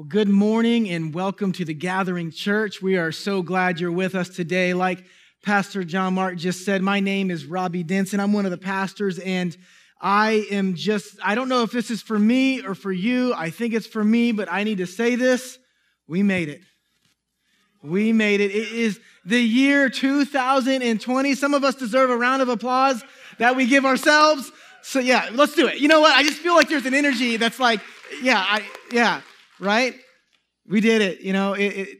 Well, good morning and welcome to the Gathering Church. We are so glad you're with us today. Like Pastor John Mark just said, my name is Robbie Denson. I'm one of the pastors, and I am just, I don't know if this is for me or for you. I think it's for me, but I need to say this. We made it. We made it. It is the year 2020. Some of us deserve a round of applause that we give ourselves. So, yeah, let's do it. You know what? I just feel like there's an energy that's like, yeah, I, yeah right? We did it. You know, it, it,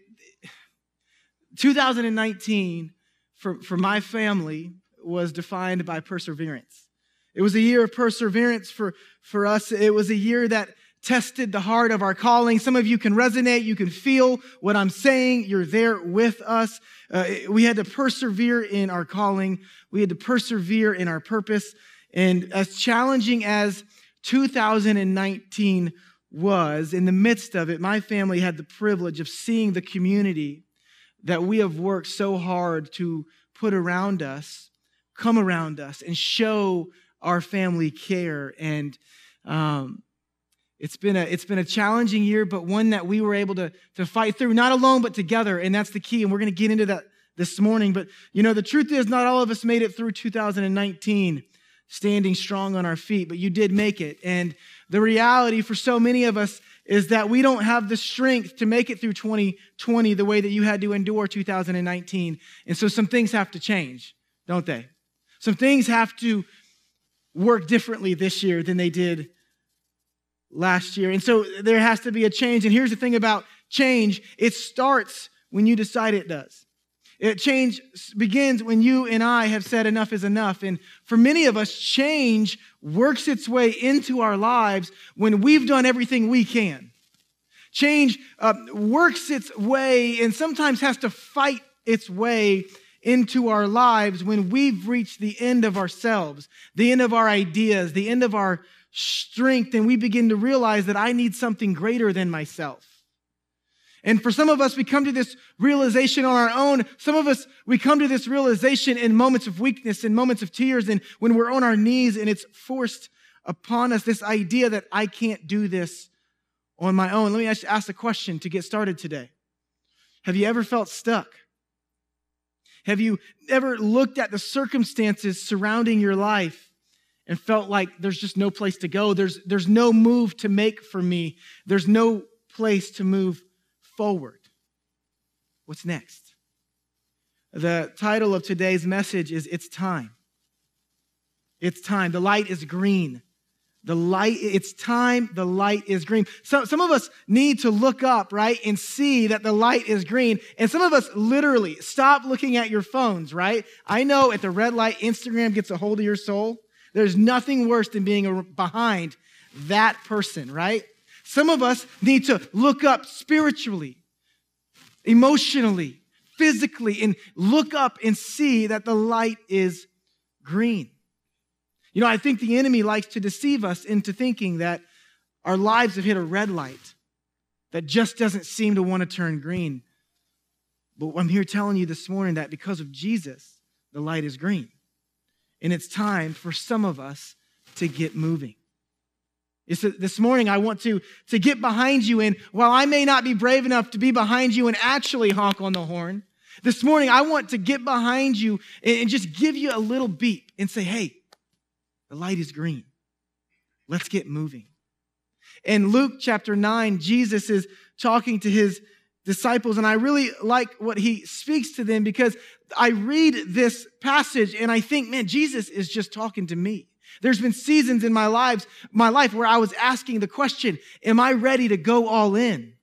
2019 for, for my family was defined by perseverance. It was a year of perseverance for, for us. It was a year that tested the heart of our calling. Some of you can resonate. You can feel what I'm saying. You're there with us. Uh, we had to persevere in our calling. We had to persevere in our purpose. And as challenging as 2019 was in the midst of it, my family had the privilege of seeing the community that we have worked so hard to put around us, come around us, and show our family care. And um, it's been a it's been a challenging year, but one that we were able to to fight through, not alone but together. And that's the key. And we're going to get into that this morning. But you know, the truth is, not all of us made it through 2019 standing strong on our feet, but you did make it. And the reality for so many of us is that we don't have the strength to make it through 2020 the way that you had to endure 2019. And so some things have to change, don't they? Some things have to work differently this year than they did last year. And so there has to be a change. And here's the thing about change it starts when you decide it does. It change begins when you and I have said enough is enough. And for many of us, change works its way into our lives when we've done everything we can. Change uh, works its way and sometimes has to fight its way into our lives when we've reached the end of ourselves, the end of our ideas, the end of our strength, and we begin to realize that I need something greater than myself. And for some of us, we come to this realization on our own. Some of us, we come to this realization in moments of weakness, in moments of tears, and when we're on our knees and it's forced upon us this idea that I can't do this on my own. Let me ask, a question to get started today. Have you ever felt stuck? Have you ever looked at the circumstances surrounding your life and felt like there's just no place to go? There's, there's no move to make for me. There's no place to move forward. What's next? The title of today's message is It's Time. It's time. The light is green. The light, it's time, the light is green. So, some of us need to look up, right, and see that the light is green. And some of us literally stop looking at your phones, right? I know at the red light, Instagram gets a hold of your soul. There's nothing worse than being behind that person, right? Some of us need to look up spiritually, emotionally, physically, and look up and see that the light is green. You know, I think the enemy likes to deceive us into thinking that our lives have hit a red light that just doesn't seem to want to turn green. But I'm here telling you this morning that because of Jesus, the light is green. And it's time for some of us to get moving. This morning, I want to, to get behind you, and while I may not be brave enough to be behind you and actually honk on the horn, this morning I want to get behind you and just give you a little beep and say, hey, the light is green. Let's get moving. In Luke chapter 9, Jesus is talking to his disciples, and I really like what he speaks to them because I read this passage and I think, man, Jesus is just talking to me. There's been seasons in my lives, my life where I was asking the question, am I ready to go all in?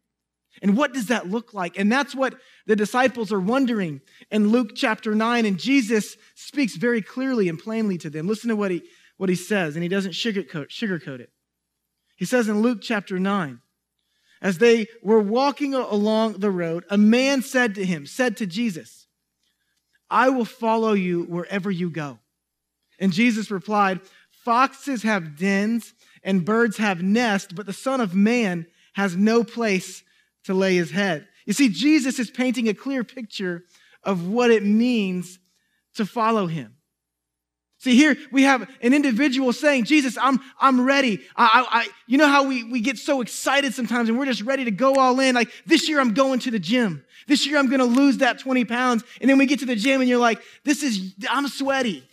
And what does that look like? And that's what the disciples are wondering in Luke chapter 9. And Jesus speaks very clearly and plainly to them. Listen to what he, what he says, and he doesn't sugarcoat, sugarcoat it. He says in Luke chapter 9, as they were walking along the road, a man said to him, said to Jesus, I will follow you wherever you go. And Jesus replied, Foxes have dens and birds have nests, but the Son of Man has no place to lay his head. You see, Jesus is painting a clear picture of what it means to follow him. See, here we have an individual saying, Jesus, I'm, I'm ready. I, I, you know how we, we get so excited sometimes and we're just ready to go all in. Like, this year I'm going to the gym. This year I'm going to lose that 20 pounds. And then we get to the gym and you're like, this is, I'm sweaty.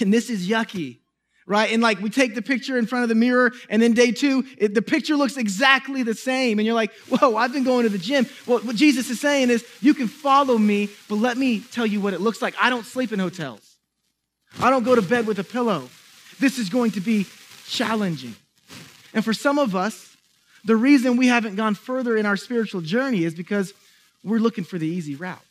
And this is yucky right? And like we take the picture in front of the mirror, and then day two, it, the picture looks exactly the same. And you're like, whoa, I've been going to the gym. Well, what Jesus is saying is, you can follow me, but let me tell you what it looks like. I don't sleep in hotels, I don't go to bed with a pillow. This is going to be challenging. And for some of us, the reason we haven't gone further in our spiritual journey is because we're looking for the easy route.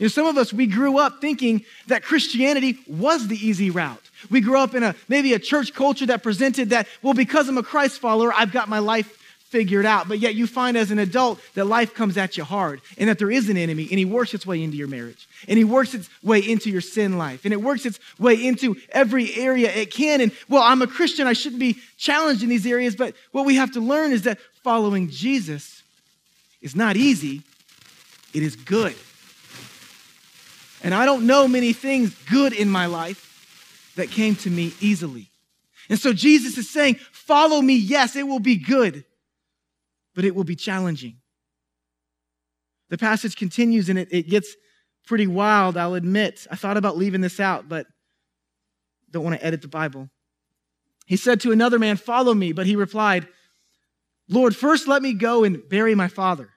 You know, some of us, we grew up thinking that Christianity was the easy route. We grew up in a maybe a church culture that presented that, well, because I'm a Christ follower, I've got my life figured out. But yet you find as an adult that life comes at you hard and that there is an enemy and he works its way into your marriage and he works its way into your sin life and it works its way into every area it can. And well, I'm a Christian. I shouldn't be challenged in these areas. But what we have to learn is that following Jesus is not easy. It is good. And I don't know many things good in my life that came to me easily. And so Jesus is saying, Follow me. Yes, it will be good, but it will be challenging. The passage continues and it, it gets pretty wild, I'll admit. I thought about leaving this out, but don't want to edit the Bible. He said to another man, Follow me. But he replied, Lord, first let me go and bury my father.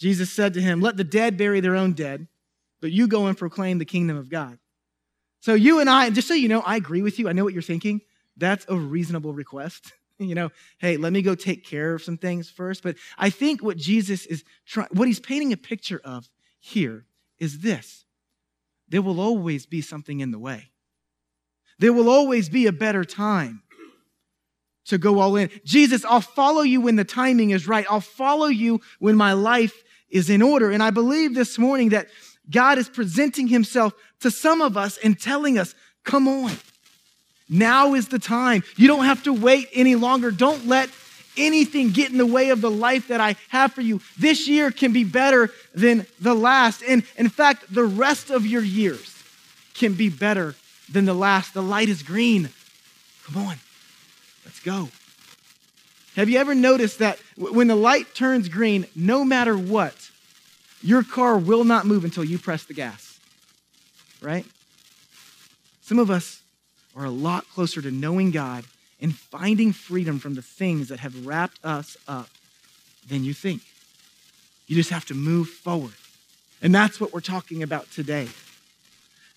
Jesus said to him, Let the dead bury their own dead, but you go and proclaim the kingdom of God. So you and I, just so you know, I agree with you. I know what you're thinking. That's a reasonable request. you know, hey, let me go take care of some things first. But I think what Jesus is trying, what he's painting a picture of here is this there will always be something in the way. There will always be a better time to go all in. Jesus, I'll follow you when the timing is right. I'll follow you when my life is in order. And I believe this morning that God is presenting himself to some of us and telling us, come on. Now is the time. You don't have to wait any longer. Don't let anything get in the way of the life that I have for you. This year can be better than the last. And in fact, the rest of your years can be better than the last. The light is green. Come on, let's go. Have you ever noticed that when the light turns green, no matter what, your car will not move until you press the gas? Right? Some of us are a lot closer to knowing God and finding freedom from the things that have wrapped us up than you think. You just have to move forward. And that's what we're talking about today.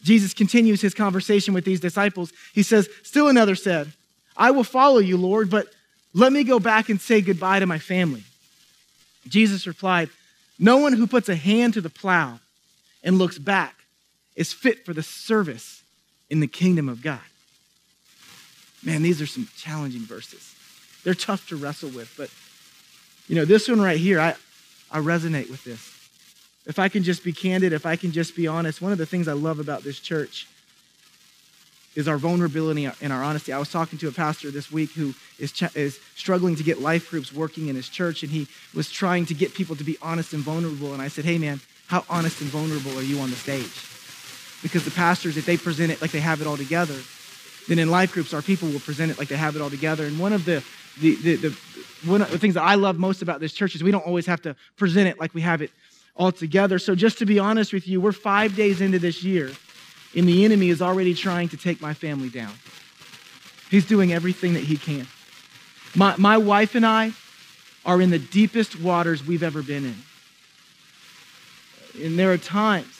Jesus continues his conversation with these disciples. He says, Still another said, I will follow you, Lord, but let me go back and say goodbye to my family. Jesus replied, No one who puts a hand to the plow and looks back is fit for the service in the kingdom of God. Man, these are some challenging verses. They're tough to wrestle with, but you know, this one right here, I, I resonate with this. If I can just be candid, if I can just be honest, one of the things I love about this church is our vulnerability and our honesty. I was talking to a pastor this week who is, ch- is struggling to get life groups working in his church, and he was trying to get people to be honest and vulnerable. And I said, Hey, man, how honest and vulnerable are you on the stage? Because the pastors, if they present it like they have it all together, then in life groups, our people will present it like they have it all together. And one of the, the, the, the one of the things that I love most about this church is we don't always have to present it like we have it all together. So, just to be honest with you, we're five days into this year and the enemy is already trying to take my family down. He's doing everything that he can. My, my wife and I are in the deepest waters we've ever been in. And there are times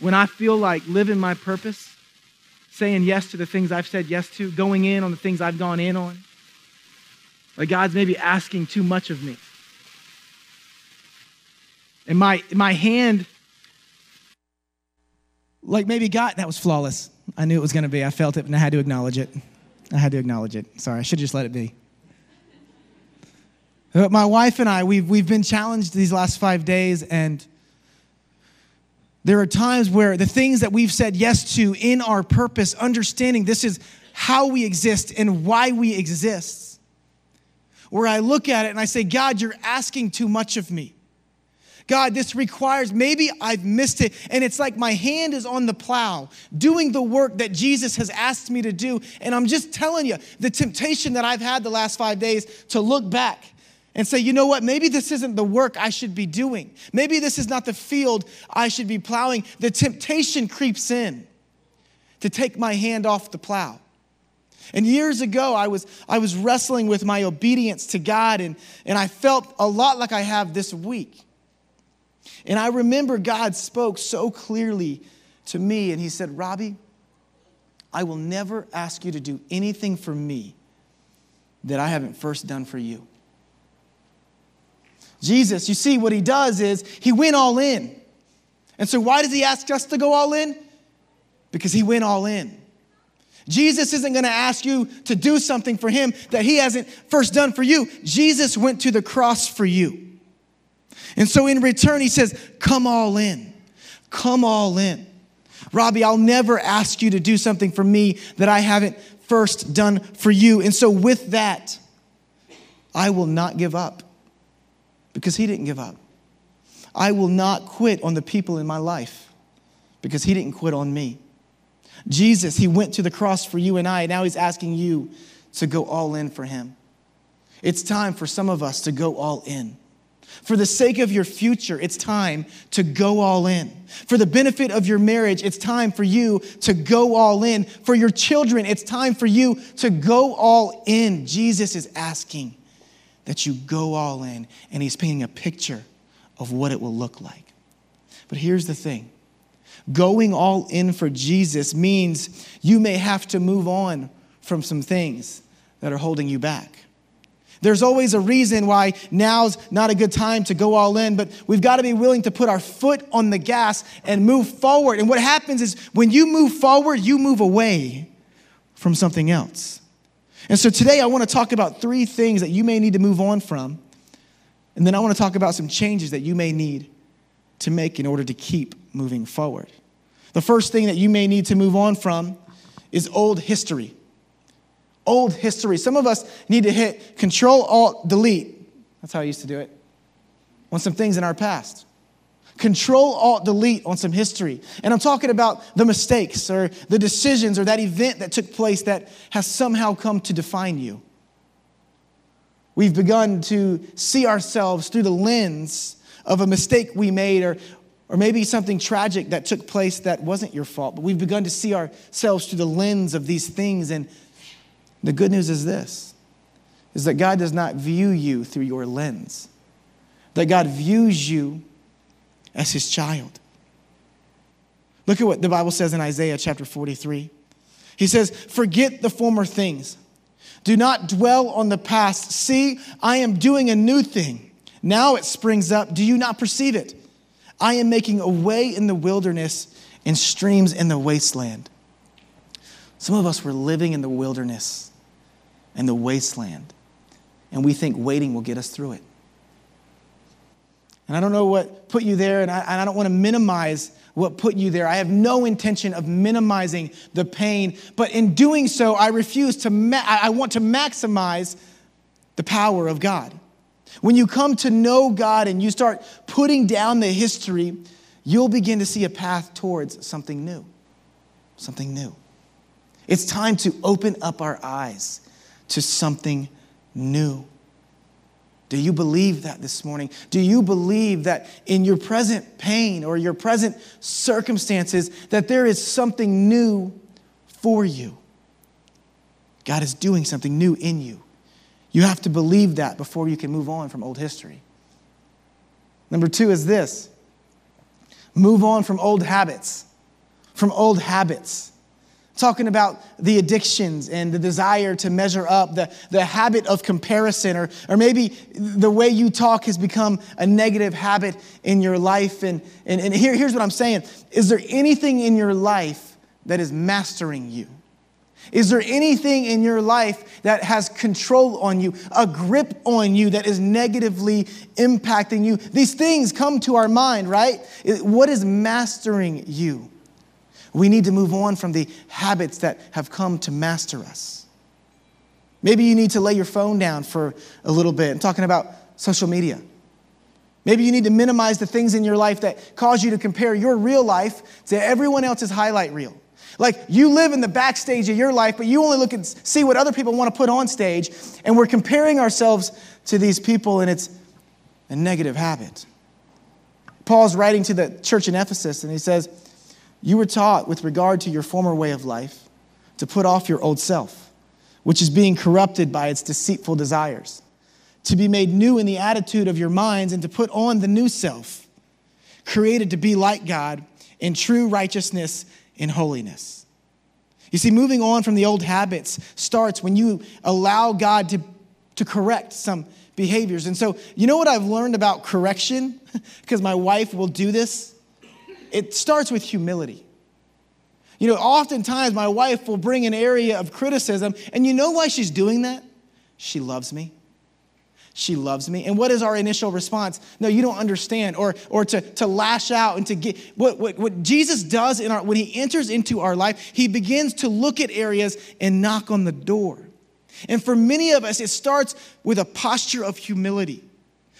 when I feel like living my purpose, saying yes to the things I've said yes to, going in on the things I've gone in on. Like God's maybe asking too much of me. And my, my hand like maybe God, that was flawless. I knew it was going to be. I felt it and I had to acknowledge it. I had to acknowledge it. Sorry, I should just let it be. But my wife and I, we've, we've been challenged these last five days, and there are times where the things that we've said yes to in our purpose, understanding this is how we exist and why we exist, where I look at it and I say, God, you're asking too much of me. God, this requires, maybe I've missed it. And it's like my hand is on the plow, doing the work that Jesus has asked me to do. And I'm just telling you, the temptation that I've had the last five days to look back and say, you know what, maybe this isn't the work I should be doing. Maybe this is not the field I should be plowing. The temptation creeps in to take my hand off the plow. And years ago, I was, I was wrestling with my obedience to God, and, and I felt a lot like I have this week. And I remember God spoke so clearly to me, and He said, Robbie, I will never ask you to do anything for me that I haven't first done for you. Jesus, you see, what He does is He went all in. And so, why does He ask us to go all in? Because He went all in. Jesus isn't going to ask you to do something for him that he hasn't first done for you. Jesus went to the cross for you. And so in return, he says, Come all in. Come all in. Robbie, I'll never ask you to do something for me that I haven't first done for you. And so with that, I will not give up because he didn't give up. I will not quit on the people in my life because he didn't quit on me. Jesus, he went to the cross for you and I. Now he's asking you to go all in for him. It's time for some of us to go all in. For the sake of your future, it's time to go all in. For the benefit of your marriage, it's time for you to go all in. For your children, it's time for you to go all in. Jesus is asking that you go all in, and he's painting a picture of what it will look like. But here's the thing Going all in for Jesus means you may have to move on from some things that are holding you back. There's always a reason why now's not a good time to go all in, but we've got to be willing to put our foot on the gas and move forward. And what happens is when you move forward, you move away from something else. And so today I want to talk about three things that you may need to move on from. And then I want to talk about some changes that you may need to make in order to keep moving forward. The first thing that you may need to move on from is old history. Old history. Some of us need to hit Control Alt Delete. That's how I used to do it. On some things in our past. Control Alt Delete on some history. And I'm talking about the mistakes or the decisions or that event that took place that has somehow come to define you. We've begun to see ourselves through the lens of a mistake we made or, or maybe something tragic that took place that wasn't your fault. But we've begun to see ourselves through the lens of these things. And the good news is this is that God does not view you through your lens, that God views you as his child. Look at what the Bible says in Isaiah chapter 43. He says, Forget the former things. Do not dwell on the past. See, I am doing a new thing. Now it springs up. Do you not perceive it? I am making a way in the wilderness and streams in the wasteland. Some of us were living in the wilderness and the wasteland, and we think waiting will get us through it. And I don't know what put you there, and I, and I don't want to minimize what put you there. I have no intention of minimizing the pain, but in doing so, I refuse to, ma- I want to maximize the power of God. When you come to know God and you start putting down the history, you'll begin to see a path towards something new. Something new. It's time to open up our eyes to something new. Do you believe that this morning? Do you believe that in your present pain or your present circumstances that there is something new for you? God is doing something new in you. You have to believe that before you can move on from old history. Number two is this move on from old habits. From old habits. Talking about the addictions and the desire to measure up, the, the habit of comparison, or, or maybe the way you talk has become a negative habit in your life. And, and, and here, here's what I'm saying Is there anything in your life that is mastering you? Is there anything in your life that has control on you, a grip on you that is negatively impacting you? These things come to our mind, right? What is mastering you? We need to move on from the habits that have come to master us. Maybe you need to lay your phone down for a little bit. I'm talking about social media. Maybe you need to minimize the things in your life that cause you to compare your real life to everyone else's highlight reel. Like you live in the backstage of your life, but you only look and see what other people want to put on stage, and we're comparing ourselves to these people, and it's a negative habit. Paul's writing to the church in Ephesus, and he says, You were taught with regard to your former way of life to put off your old self, which is being corrupted by its deceitful desires, to be made new in the attitude of your minds, and to put on the new self, created to be like God in true righteousness and holiness. You see, moving on from the old habits starts when you allow God to, to correct some behaviors. And so, you know what I've learned about correction? because my wife will do this? It starts with humility. You know, oftentimes my wife will bring an area of criticism, and you know why she's doing that? She loves me. She loves me. And what is our initial response? No, you don't understand. Or, or to, to lash out and to get what, what, what Jesus does in our when he enters into our life, he begins to look at areas and knock on the door. And for many of us, it starts with a posture of humility,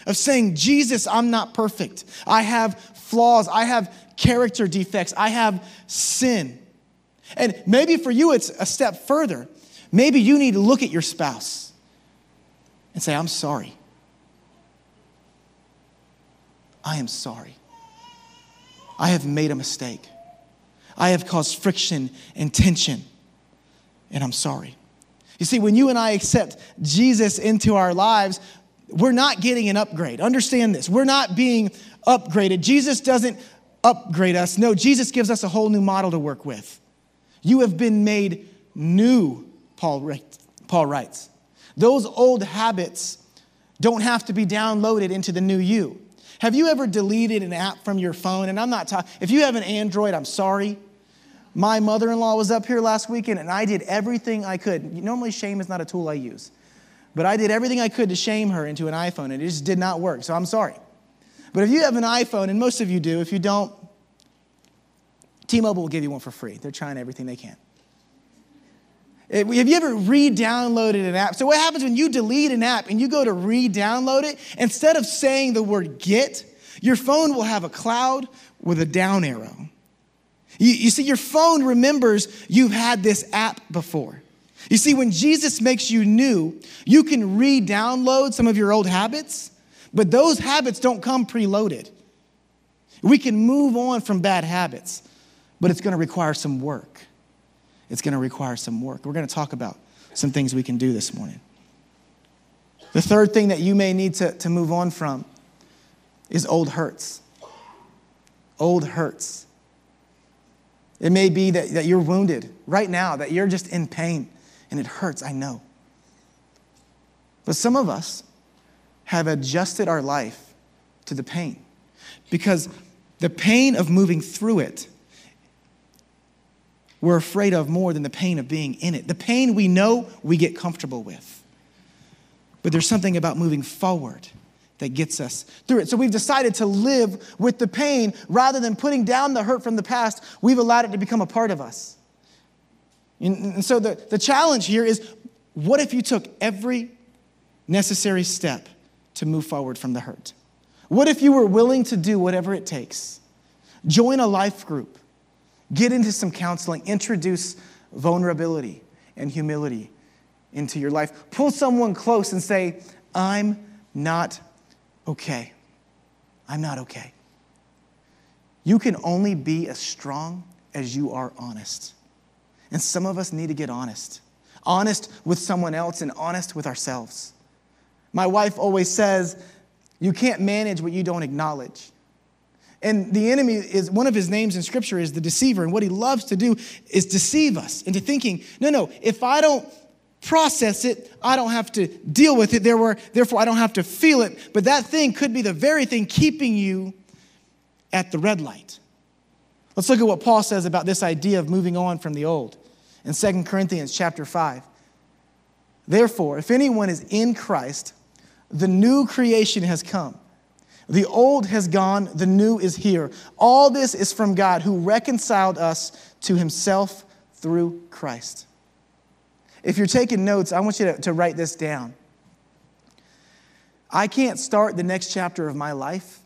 of saying, Jesus, I'm not perfect. I have flaws. I have character defects. I have sin. And maybe for you, it's a step further. Maybe you need to look at your spouse and say, I'm sorry. I am sorry. I have made a mistake. I have caused friction and tension, and I'm sorry. You see, when you and I accept Jesus into our lives, we're not getting an upgrade. Understand this. We're not being upgraded. Jesus doesn't upgrade us. No, Jesus gives us a whole new model to work with. You have been made new, Paul, Paul writes. Those old habits don't have to be downloaded into the new you. Have you ever deleted an app from your phone? And I'm not talking, if you have an Android, I'm sorry. My mother in law was up here last weekend and I did everything I could. Normally, shame is not a tool I use, but I did everything I could to shame her into an iPhone and it just did not work. So I'm sorry. But if you have an iPhone, and most of you do, if you don't, T Mobile will give you one for free. They're trying everything they can. Have you ever re downloaded an app? So, what happens when you delete an app and you go to re download it? Instead of saying the word get, your phone will have a cloud with a down arrow. You, you see, your phone remembers you've had this app before. You see, when Jesus makes you new, you can re download some of your old habits, but those habits don't come preloaded. We can move on from bad habits, but it's going to require some work it's going to require some work. We're going to talk about some things we can do this morning. The third thing that you may need to, to move on from is old hurts. Old hurts. It may be that, that you're wounded right now, that you're just in pain, and it hurts, I know. But some of us have adjusted our life to the pain because the pain of moving through it we're afraid of more than the pain of being in it. The pain we know we get comfortable with. But there's something about moving forward that gets us through it. So we've decided to live with the pain rather than putting down the hurt from the past. We've allowed it to become a part of us. And so the, the challenge here is what if you took every necessary step to move forward from the hurt? What if you were willing to do whatever it takes? Join a life group Get into some counseling, introduce vulnerability and humility into your life. Pull someone close and say, I'm not okay. I'm not okay. You can only be as strong as you are honest. And some of us need to get honest honest with someone else and honest with ourselves. My wife always says, You can't manage what you don't acknowledge. And the enemy is one of his names in scripture is the deceiver. And what he loves to do is deceive us into thinking, no, no, if I don't process it, I don't have to deal with it. Therefore, I don't have to feel it. But that thing could be the very thing keeping you at the red light. Let's look at what Paul says about this idea of moving on from the old in 2 Corinthians chapter 5. Therefore, if anyone is in Christ, the new creation has come. The old has gone, the new is here. All this is from God who reconciled us to himself through Christ. If you're taking notes, I want you to, to write this down. I can't start the next chapter of my life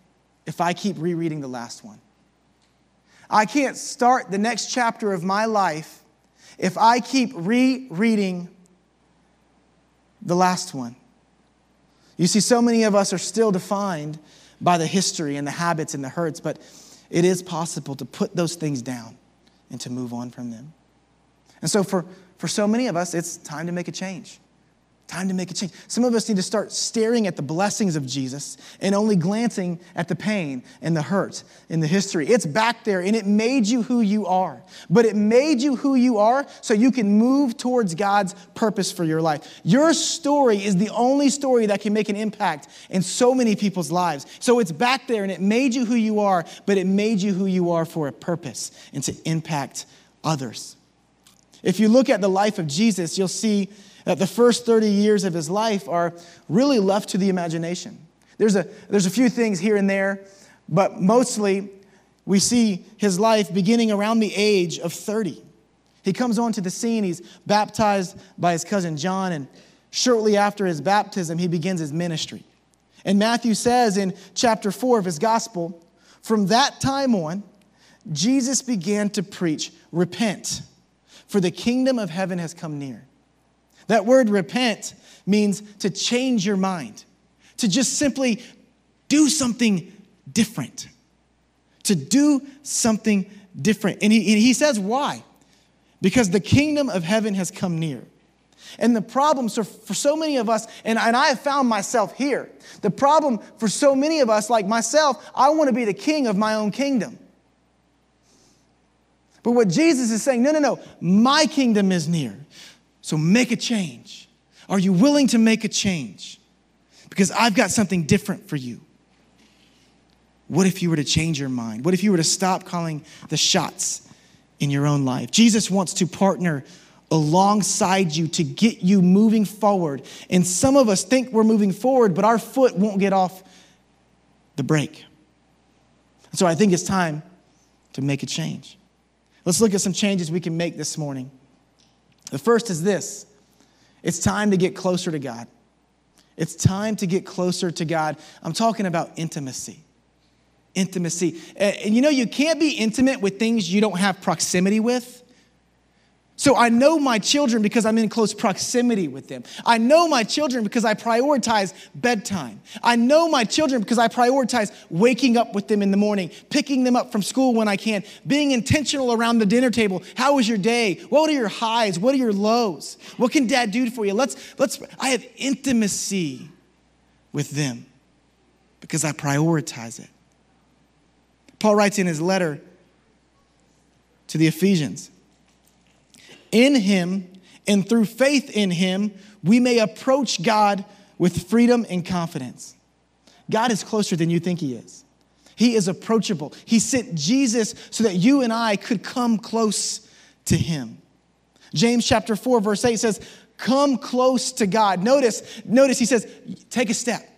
if I keep rereading the last one. I can't start the next chapter of my life if I keep rereading the last one. You see, so many of us are still defined by the history and the habits and the hurts, but it is possible to put those things down and to move on from them. And so, for, for so many of us, it's time to make a change. Time to make a change. Some of us need to start staring at the blessings of Jesus and only glancing at the pain and the hurt in the history. It's back there and it made you who you are. But it made you who you are so you can move towards God's purpose for your life. Your story is the only story that can make an impact in so many people's lives. So it's back there and it made you who you are, but it made you who you are for a purpose and to impact others. If you look at the life of Jesus, you'll see that the first 30 years of his life are really left to the imagination. There's a, there's a few things here and there, but mostly we see his life beginning around the age of 30. He comes onto the scene, he's baptized by his cousin John, and shortly after his baptism, he begins his ministry. And Matthew says in chapter 4 of his gospel, from that time on, Jesus began to preach, Repent, for the kingdom of heaven has come near. That word repent means to change your mind, to just simply do something different. To do something different. And he, and he says, why? Because the kingdom of heaven has come near. And the problem so for so many of us, and, and I have found myself here, the problem for so many of us, like myself, I want to be the king of my own kingdom. But what Jesus is saying, no, no, no, my kingdom is near. So make a change. Are you willing to make a change? Because I've got something different for you. What if you were to change your mind? What if you were to stop calling the shots in your own life? Jesus wants to partner alongside you to get you moving forward. And some of us think we're moving forward, but our foot won't get off the brake. So I think it's time to make a change. Let's look at some changes we can make this morning. The first is this it's time to get closer to God. It's time to get closer to God. I'm talking about intimacy. Intimacy. And you know, you can't be intimate with things you don't have proximity with. So I know my children because I'm in close proximity with them. I know my children because I prioritize bedtime. I know my children because I prioritize waking up with them in the morning, picking them up from school when I can, being intentional around the dinner table. How was your day? What are your highs? What are your lows? What can dad do for you? Let's let's I have intimacy with them because I prioritize it. Paul writes in his letter to the Ephesians in him and through faith in him, we may approach God with freedom and confidence. God is closer than you think he is. He is approachable. He sent Jesus so that you and I could come close to him. James chapter 4 verse 8 says, "Come close to God." Notice, notice he says, "Take a step.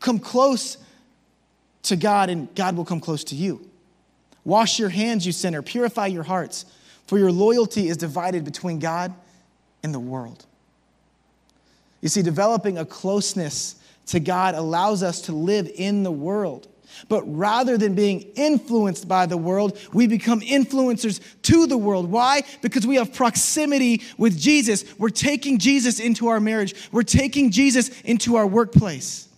Come close to God and God will come close to you." Wash your hands, you sinner. Purify your hearts for your loyalty is divided between God and the world. You see, developing a closeness to God allows us to live in the world. But rather than being influenced by the world, we become influencers to the world. Why? Because we have proximity with Jesus. We're taking Jesus into our marriage, we're taking Jesus into our workplace.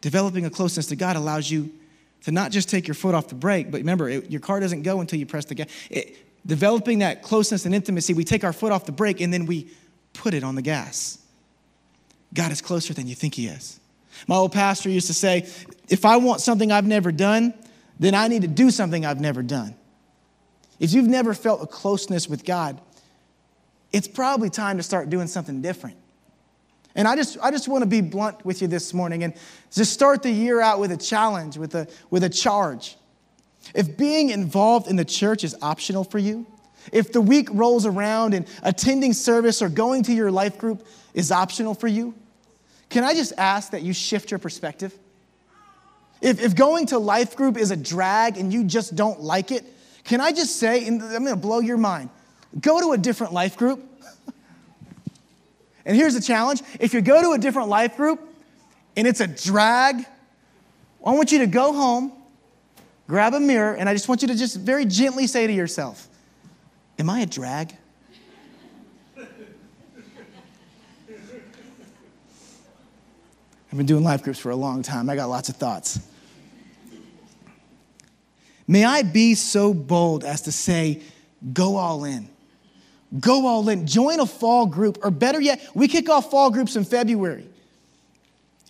Developing a closeness to God allows you to not just take your foot off the brake, but remember, it, your car doesn't go until you press the gas. It, developing that closeness and intimacy, we take our foot off the brake and then we put it on the gas. God is closer than you think He is. My old pastor used to say, if I want something I've never done, then I need to do something I've never done. If you've never felt a closeness with God, it's probably time to start doing something different. And I just, I just want to be blunt with you this morning and just start the year out with a challenge, with a, with a charge. If being involved in the church is optional for you, if the week rolls around and attending service or going to your life group is optional for you, can I just ask that you shift your perspective? If, if going to life group is a drag and you just don't like it, can I just say, and I'm gonna blow your mind, go to a different life group And here's the challenge if you go to a different life group and it's a drag, I want you to go home, grab a mirror, and I just want you to just very gently say to yourself, Am I a drag? I've been doing life groups for a long time. I got lots of thoughts. May I be so bold as to say, go all in. Go all in. Join a fall group, or better yet, we kick off fall groups in February.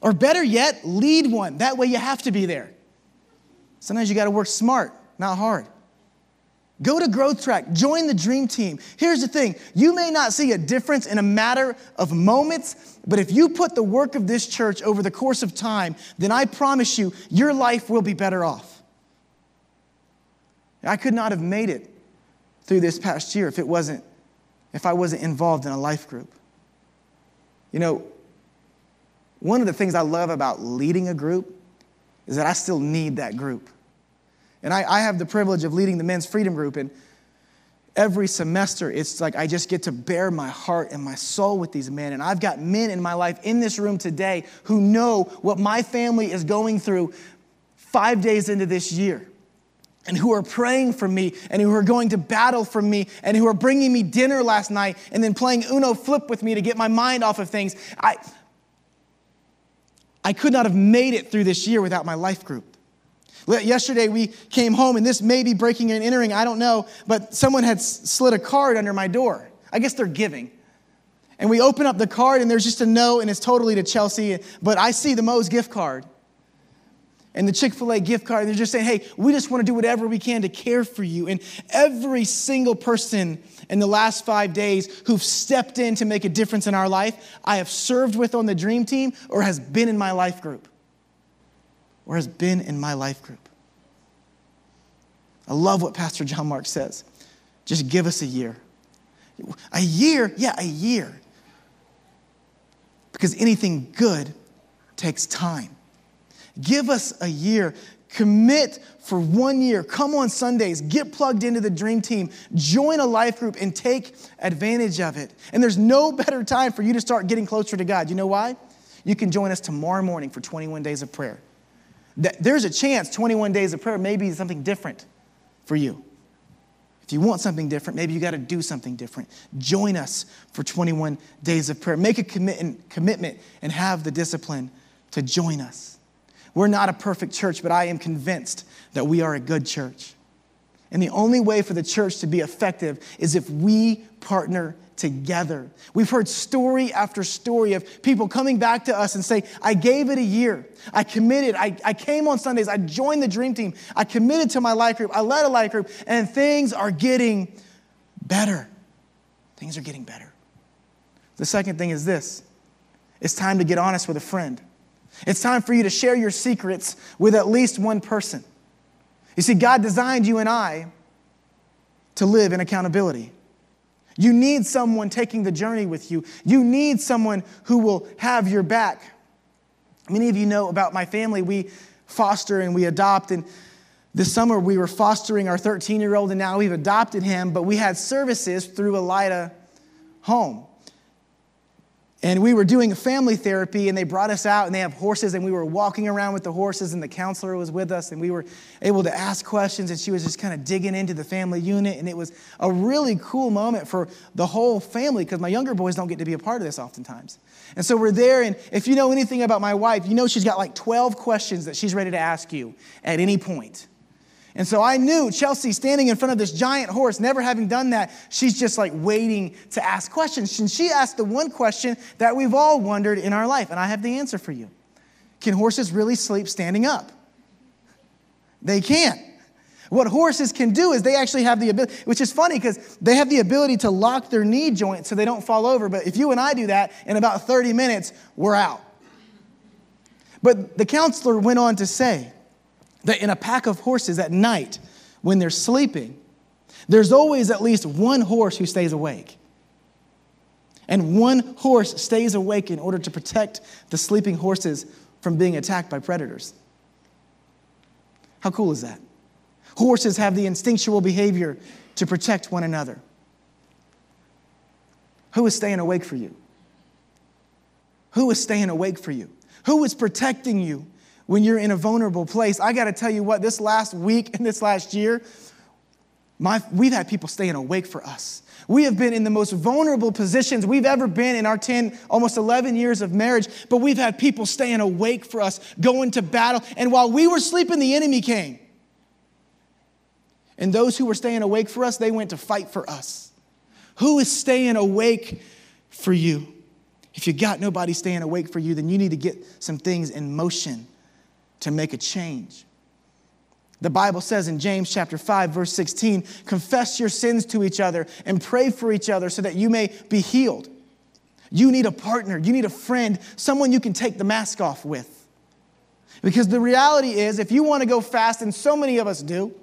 Or better yet, lead one. That way you have to be there. Sometimes you got to work smart, not hard. Go to Growth Track, join the dream team. Here's the thing you may not see a difference in a matter of moments, but if you put the work of this church over the course of time, then I promise you, your life will be better off. I could not have made it through this past year if it wasn't if I wasn't involved in a life group. You know, one of the things I love about leading a group is that I still need that group. And I, I have the privilege of leading the men's freedom group, and every semester it's like I just get to bare my heart and my soul with these men. And I've got men in my life in this room today who know what my family is going through five days into this year and who are praying for me and who are going to battle for me and who are bringing me dinner last night and then playing Uno flip with me to get my mind off of things. I, I could not have made it through this year without my life group. Yesterday we came home, and this may be breaking and entering, I don't know, but someone had slid a card under my door. I guess they're giving. And we open up the card, and there's just a note, and it's totally to Chelsea, but I see the Moe's gift card and the Chick fil A gift card. And they're just saying, hey, we just want to do whatever we can to care for you. And every single person in the last five days who've stepped in to make a difference in our life, I have served with on the dream team or has been in my life group. Or has been in my life group. I love what Pastor John Mark says. Just give us a year. A year? Yeah, a year. Because anything good takes time. Give us a year. Commit for one year. Come on Sundays. Get plugged into the dream team. Join a life group and take advantage of it. And there's no better time for you to start getting closer to God. You know why? You can join us tomorrow morning for 21 days of prayer. There's a chance 21 days of prayer may be something different for you. If you want something different, maybe you got to do something different. Join us for 21 days of prayer. Make a commitment and have the discipline to join us. We're not a perfect church, but I am convinced that we are a good church. And the only way for the church to be effective is if we partner together. We've heard story after story of people coming back to us and say, I gave it a year. I committed. I, I came on Sundays. I joined the dream team. I committed to my life group. I led a life group, and things are getting better. Things are getting better. The second thing is this it's time to get honest with a friend. It's time for you to share your secrets with at least one person. You see, God designed you and I to live in accountability. You need someone taking the journey with you. You need someone who will have your back. Many of you know about my family. We foster and we adopt. And this summer we were fostering our 13 year old, and now we've adopted him. But we had services through Elida Home. And we were doing family therapy, and they brought us out, and they have horses, and we were walking around with the horses, and the counselor was with us, and we were able to ask questions, and she was just kind of digging into the family unit. And it was a really cool moment for the whole family because my younger boys don't get to be a part of this oftentimes. And so we're there, and if you know anything about my wife, you know she's got like 12 questions that she's ready to ask you at any point. And so I knew Chelsea standing in front of this giant horse, never having done that, she's just like waiting to ask questions. And she asked the one question that we've all wondered in our life, and I have the answer for you. Can horses really sleep standing up? They can't. What horses can do is they actually have the ability, which is funny because they have the ability to lock their knee joints so they don't fall over. But if you and I do that, in about 30 minutes, we're out. But the counselor went on to say, that in a pack of horses at night, when they're sleeping, there's always at least one horse who stays awake. And one horse stays awake in order to protect the sleeping horses from being attacked by predators. How cool is that? Horses have the instinctual behavior to protect one another. Who is staying awake for you? Who is staying awake for you? Who is protecting you when you're in a vulnerable place? I got to tell you what, this last week and this last year, my, we've had people staying awake for us. We have been in the most vulnerable positions we've ever been in our 10, almost 11 years of marriage, but we've had people staying awake for us, going to battle. And while we were sleeping, the enemy came. And those who were staying awake for us, they went to fight for us. Who is staying awake for you? If you got nobody staying awake for you, then you need to get some things in motion to make a change. The Bible says in James chapter 5 verse 16, confess your sins to each other and pray for each other so that you may be healed. You need a partner, you need a friend, someone you can take the mask off with. Because the reality is if you want to go fast and so many of us do,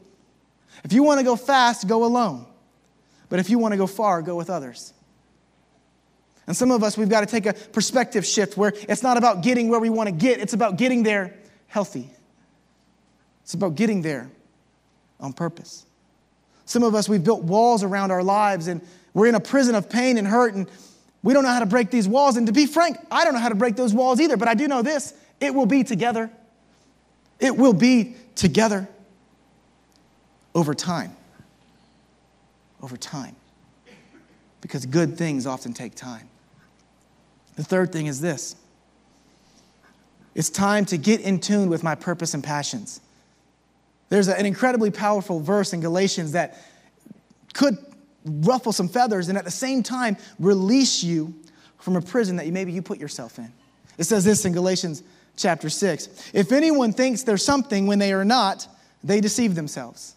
if you want to go fast, go alone. But if you want to go far, go with others. And some of us, we've got to take a perspective shift where it's not about getting where we want to get, it's about getting there healthy. It's about getting there on purpose. Some of us, we've built walls around our lives and we're in a prison of pain and hurt, and we don't know how to break these walls. And to be frank, I don't know how to break those walls either, but I do know this it will be together. It will be together over time. Over time. Because good things often take time. The third thing is this it's time to get in tune with my purpose and passions. There's an incredibly powerful verse in Galatians that could ruffle some feathers and at the same time release you from a prison that maybe you put yourself in. It says this in Galatians chapter 6 If anyone thinks they're something when they are not, they deceive themselves.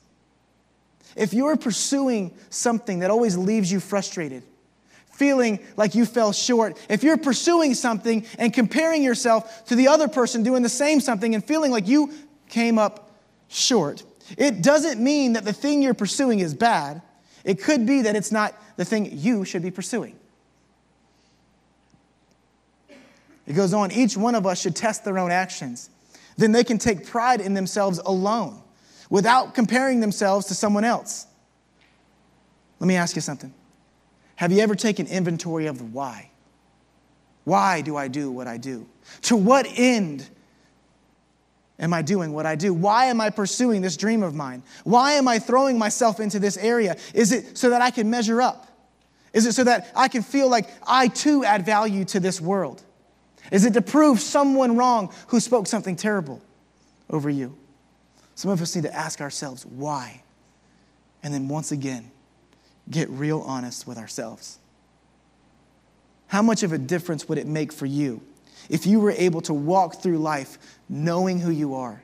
If you're pursuing something that always leaves you frustrated, feeling like you fell short, if you're pursuing something and comparing yourself to the other person doing the same something and feeling like you came up short. It doesn't mean that the thing you're pursuing is bad. It could be that it's not the thing you should be pursuing. It goes on, each one of us should test their own actions. Then they can take pride in themselves alone without comparing themselves to someone else. Let me ask you something. Have you ever taken inventory of the why? Why do I do what I do? To what end am I doing what I do? Why am I pursuing this dream of mine? Why am I throwing myself into this area? Is it so that I can measure up? Is it so that I can feel like I too add value to this world? Is it to prove someone wrong who spoke something terrible over you? Some of us need to ask ourselves why. And then once again, get real honest with ourselves. How much of a difference would it make for you if you were able to walk through life knowing who you are,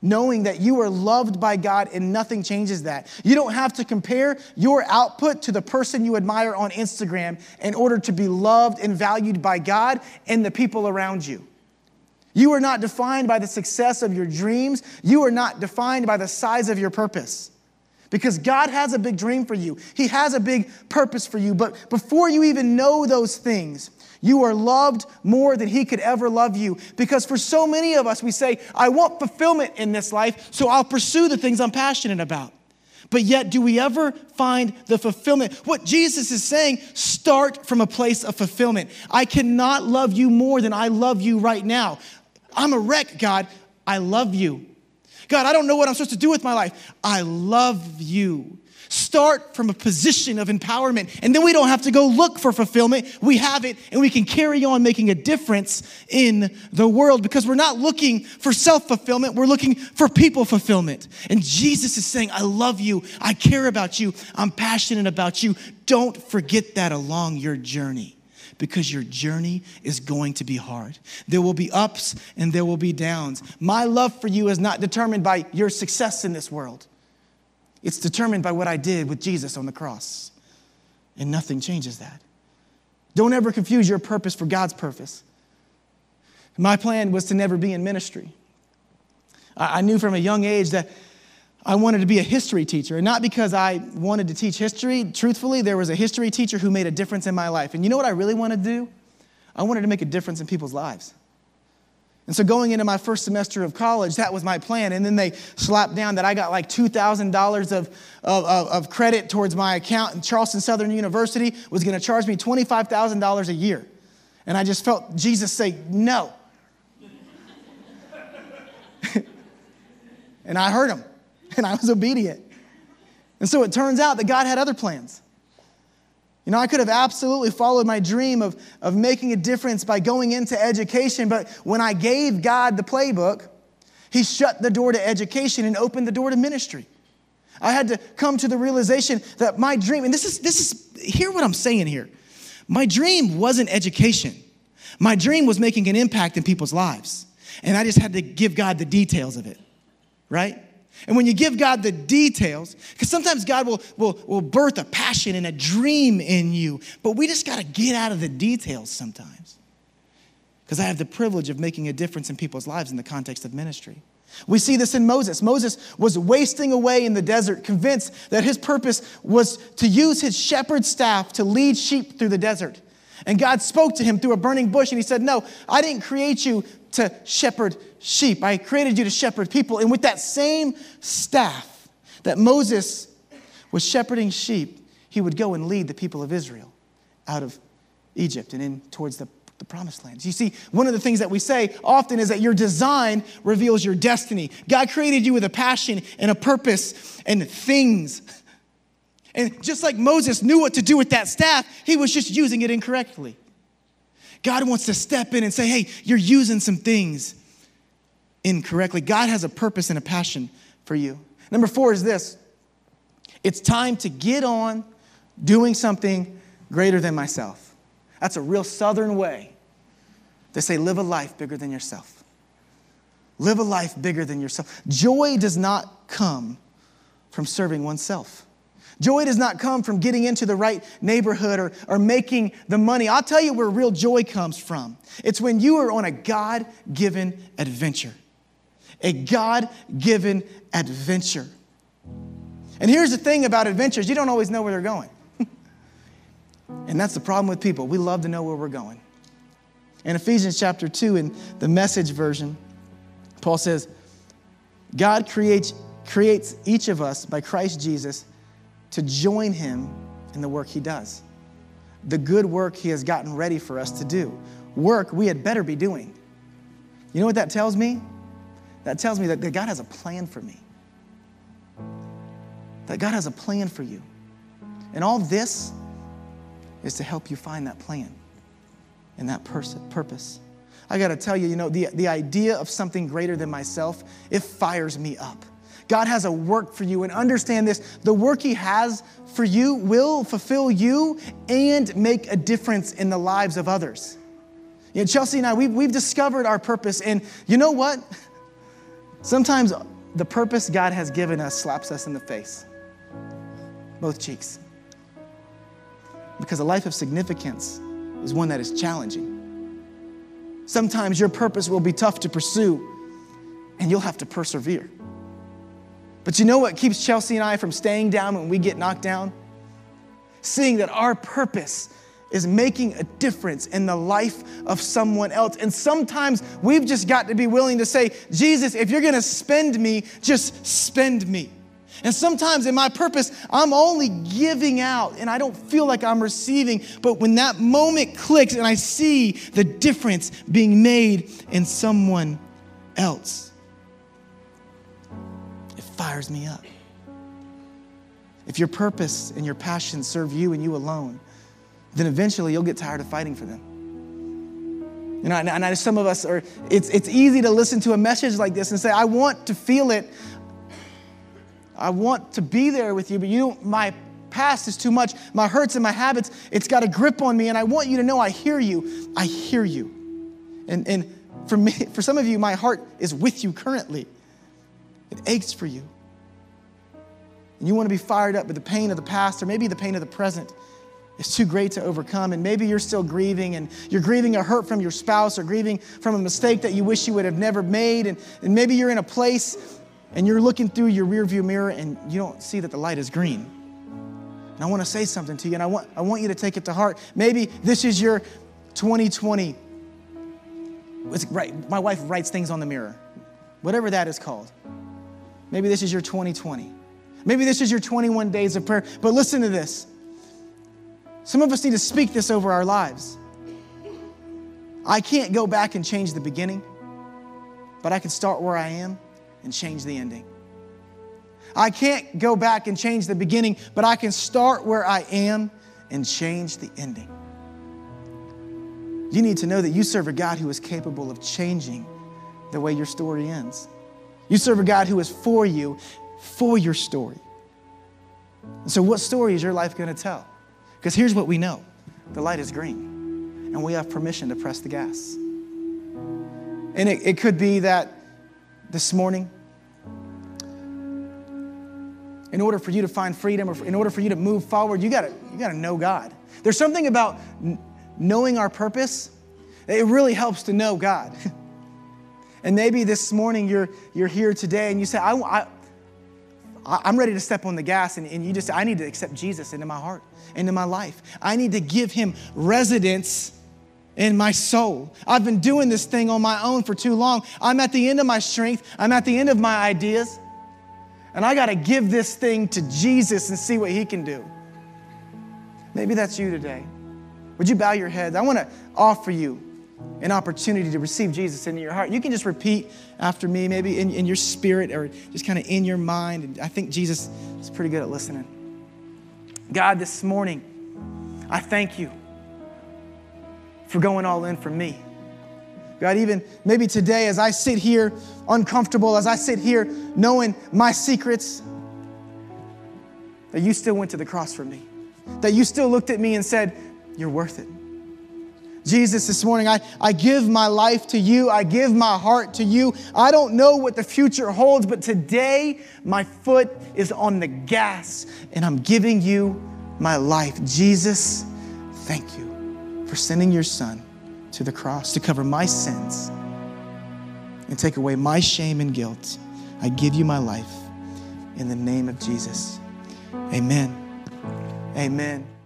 knowing that you are loved by God and nothing changes that. You don't have to compare your output to the person you admire on Instagram in order to be loved and valued by God and the people around you. You are not defined by the success of your dreams. You are not defined by the size of your purpose. Because God has a big dream for you. He has a big purpose for you. But before you even know those things, you are loved more than he could ever love you. Because for so many of us, we say, I want fulfillment in this life, so I'll pursue the things I'm passionate about. But yet, do we ever find the fulfillment? What Jesus is saying, start from a place of fulfillment. I cannot love you more than I love you right now. I'm a wreck, God. I love you. God, I don't know what I'm supposed to do with my life. I love you. Start from a position of empowerment, and then we don't have to go look for fulfillment. We have it, and we can carry on making a difference in the world because we're not looking for self fulfillment, we're looking for people fulfillment. And Jesus is saying, I love you, I care about you, I'm passionate about you. Don't forget that along your journey because your journey is going to be hard. There will be ups and there will be downs. My love for you is not determined by your success in this world. It's determined by what I did with Jesus on the cross. And nothing changes that. Don't ever confuse your purpose for God's purpose. My plan was to never be in ministry. I knew from a young age that I wanted to be a history teacher. And not because I wanted to teach history. Truthfully, there was a history teacher who made a difference in my life. And you know what I really wanted to do? I wanted to make a difference in people's lives. And so going into my first semester of college, that was my plan. And then they slapped down that I got like $2,000 of, of, of credit towards my account. And Charleston Southern University was going to charge me $25,000 a year. And I just felt Jesus say, No. and I heard him, and I was obedient. And so it turns out that God had other plans. You know, I could have absolutely followed my dream of, of making a difference by going into education, but when I gave God the playbook, He shut the door to education and opened the door to ministry. I had to come to the realization that my dream, and this is, this is, hear what I'm saying here. My dream wasn't education. My dream was making an impact in people's lives. And I just had to give God the details of it, right? And when you give God the details, because sometimes God will, will, will birth a passion and a dream in you, but we just got to get out of the details sometimes. Because I have the privilege of making a difference in people's lives in the context of ministry. We see this in Moses. Moses was wasting away in the desert, convinced that his purpose was to use his shepherd staff to lead sheep through the desert. And God spoke to him through a burning bush, and he said, No, I didn't create you to shepherd sheep. I created you to shepherd people. And with that same staff that Moses was shepherding sheep, he would go and lead the people of Israel out of Egypt and in towards the, the promised lands. You see, one of the things that we say often is that your design reveals your destiny. God created you with a passion and a purpose and things. And just like Moses knew what to do with that staff, he was just using it incorrectly. God wants to step in and say, hey, you're using some things incorrectly. God has a purpose and a passion for you. Number four is this it's time to get on doing something greater than myself. That's a real southern way to say, live a life bigger than yourself. Live a life bigger than yourself. Joy does not come from serving oneself. Joy does not come from getting into the right neighborhood or, or making the money. I'll tell you where real joy comes from. It's when you are on a God given adventure. A God given adventure. And here's the thing about adventures you don't always know where they're going. and that's the problem with people. We love to know where we're going. In Ephesians chapter 2, in the message version, Paul says, God creates, creates each of us by Christ Jesus to join him in the work he does. The good work he has gotten ready for us to do. Work we had better be doing. You know what that tells me? That tells me that God has a plan for me. That God has a plan for you. And all this is to help you find that plan and that person, purpose. I got to tell you, you know, the, the idea of something greater than myself, it fires me up. God has a work for you. And understand this the work He has for you will fulfill you and make a difference in the lives of others. You know, Chelsea and I, we've, we've discovered our purpose. And you know what? Sometimes the purpose God has given us slaps us in the face, both cheeks. Because a life of significance is one that is challenging. Sometimes your purpose will be tough to pursue, and you'll have to persevere. But you know what keeps Chelsea and I from staying down when we get knocked down? Seeing that our purpose is making a difference in the life of someone else. And sometimes we've just got to be willing to say, Jesus, if you're gonna spend me, just spend me. And sometimes in my purpose, I'm only giving out and I don't feel like I'm receiving. But when that moment clicks and I see the difference being made in someone else, fires me up. If your purpose and your passion serve you and you alone, then eventually you'll get tired of fighting for them. You know, and, some of us are, it's, it's easy to listen to a message like this and say, I want to feel it. I want to be there with you, but you my past is too much. My hurts and my habits, it's got a grip on me, and I want you to know I hear you. I hear you. And, and for me, for some of you, my heart is with you currently. It aches for you. And you want to be fired up, but the pain of the past or maybe the pain of the present is too great to overcome. And maybe you're still grieving and you're grieving a hurt from your spouse or grieving from a mistake that you wish you would have never made. And, and maybe you're in a place and you're looking through your rearview mirror and you don't see that the light is green. And I want to say something to you, and I want, I want you to take it to heart. Maybe this is your 2020. It's right, my wife writes things on the mirror, whatever that is called. Maybe this is your 2020. Maybe this is your 21 days of prayer. But listen to this. Some of us need to speak this over our lives. I can't go back and change the beginning, but I can start where I am and change the ending. I can't go back and change the beginning, but I can start where I am and change the ending. You need to know that you serve a God who is capable of changing the way your story ends. You serve a God who is for you, for your story. And so, what story is your life going to tell? Because here's what we know the light is green, and we have permission to press the gas. And it, it could be that this morning, in order for you to find freedom or in order for you to move forward, you gotta, you gotta know God. There's something about knowing our purpose, it really helps to know God. and maybe this morning you're, you're here today and you say, I, I, I'm ready to step on the gas, and, and you just, I need to accept Jesus into my heart, into my life. I need to give him residence in my soul. I've been doing this thing on my own for too long. I'm at the end of my strength, I'm at the end of my ideas, and I got to give this thing to Jesus and see what he can do. Maybe that's you today. Would you bow your heads? I want to offer you an opportunity to receive Jesus into your heart. You can just repeat after me, maybe in, in your spirit or just kind of in your mind. And I think Jesus is pretty good at listening. God, this morning, I thank you for going all in for me. God, even maybe today, as I sit here uncomfortable, as I sit here knowing my secrets, that you still went to the cross for me, that you still looked at me and said, You're worth it. Jesus, this morning, I, I give my life to you. I give my heart to you. I don't know what the future holds, but today my foot is on the gas and I'm giving you my life. Jesus, thank you for sending your son to the cross to cover my sins and take away my shame and guilt. I give you my life in the name of Jesus. Amen. Amen.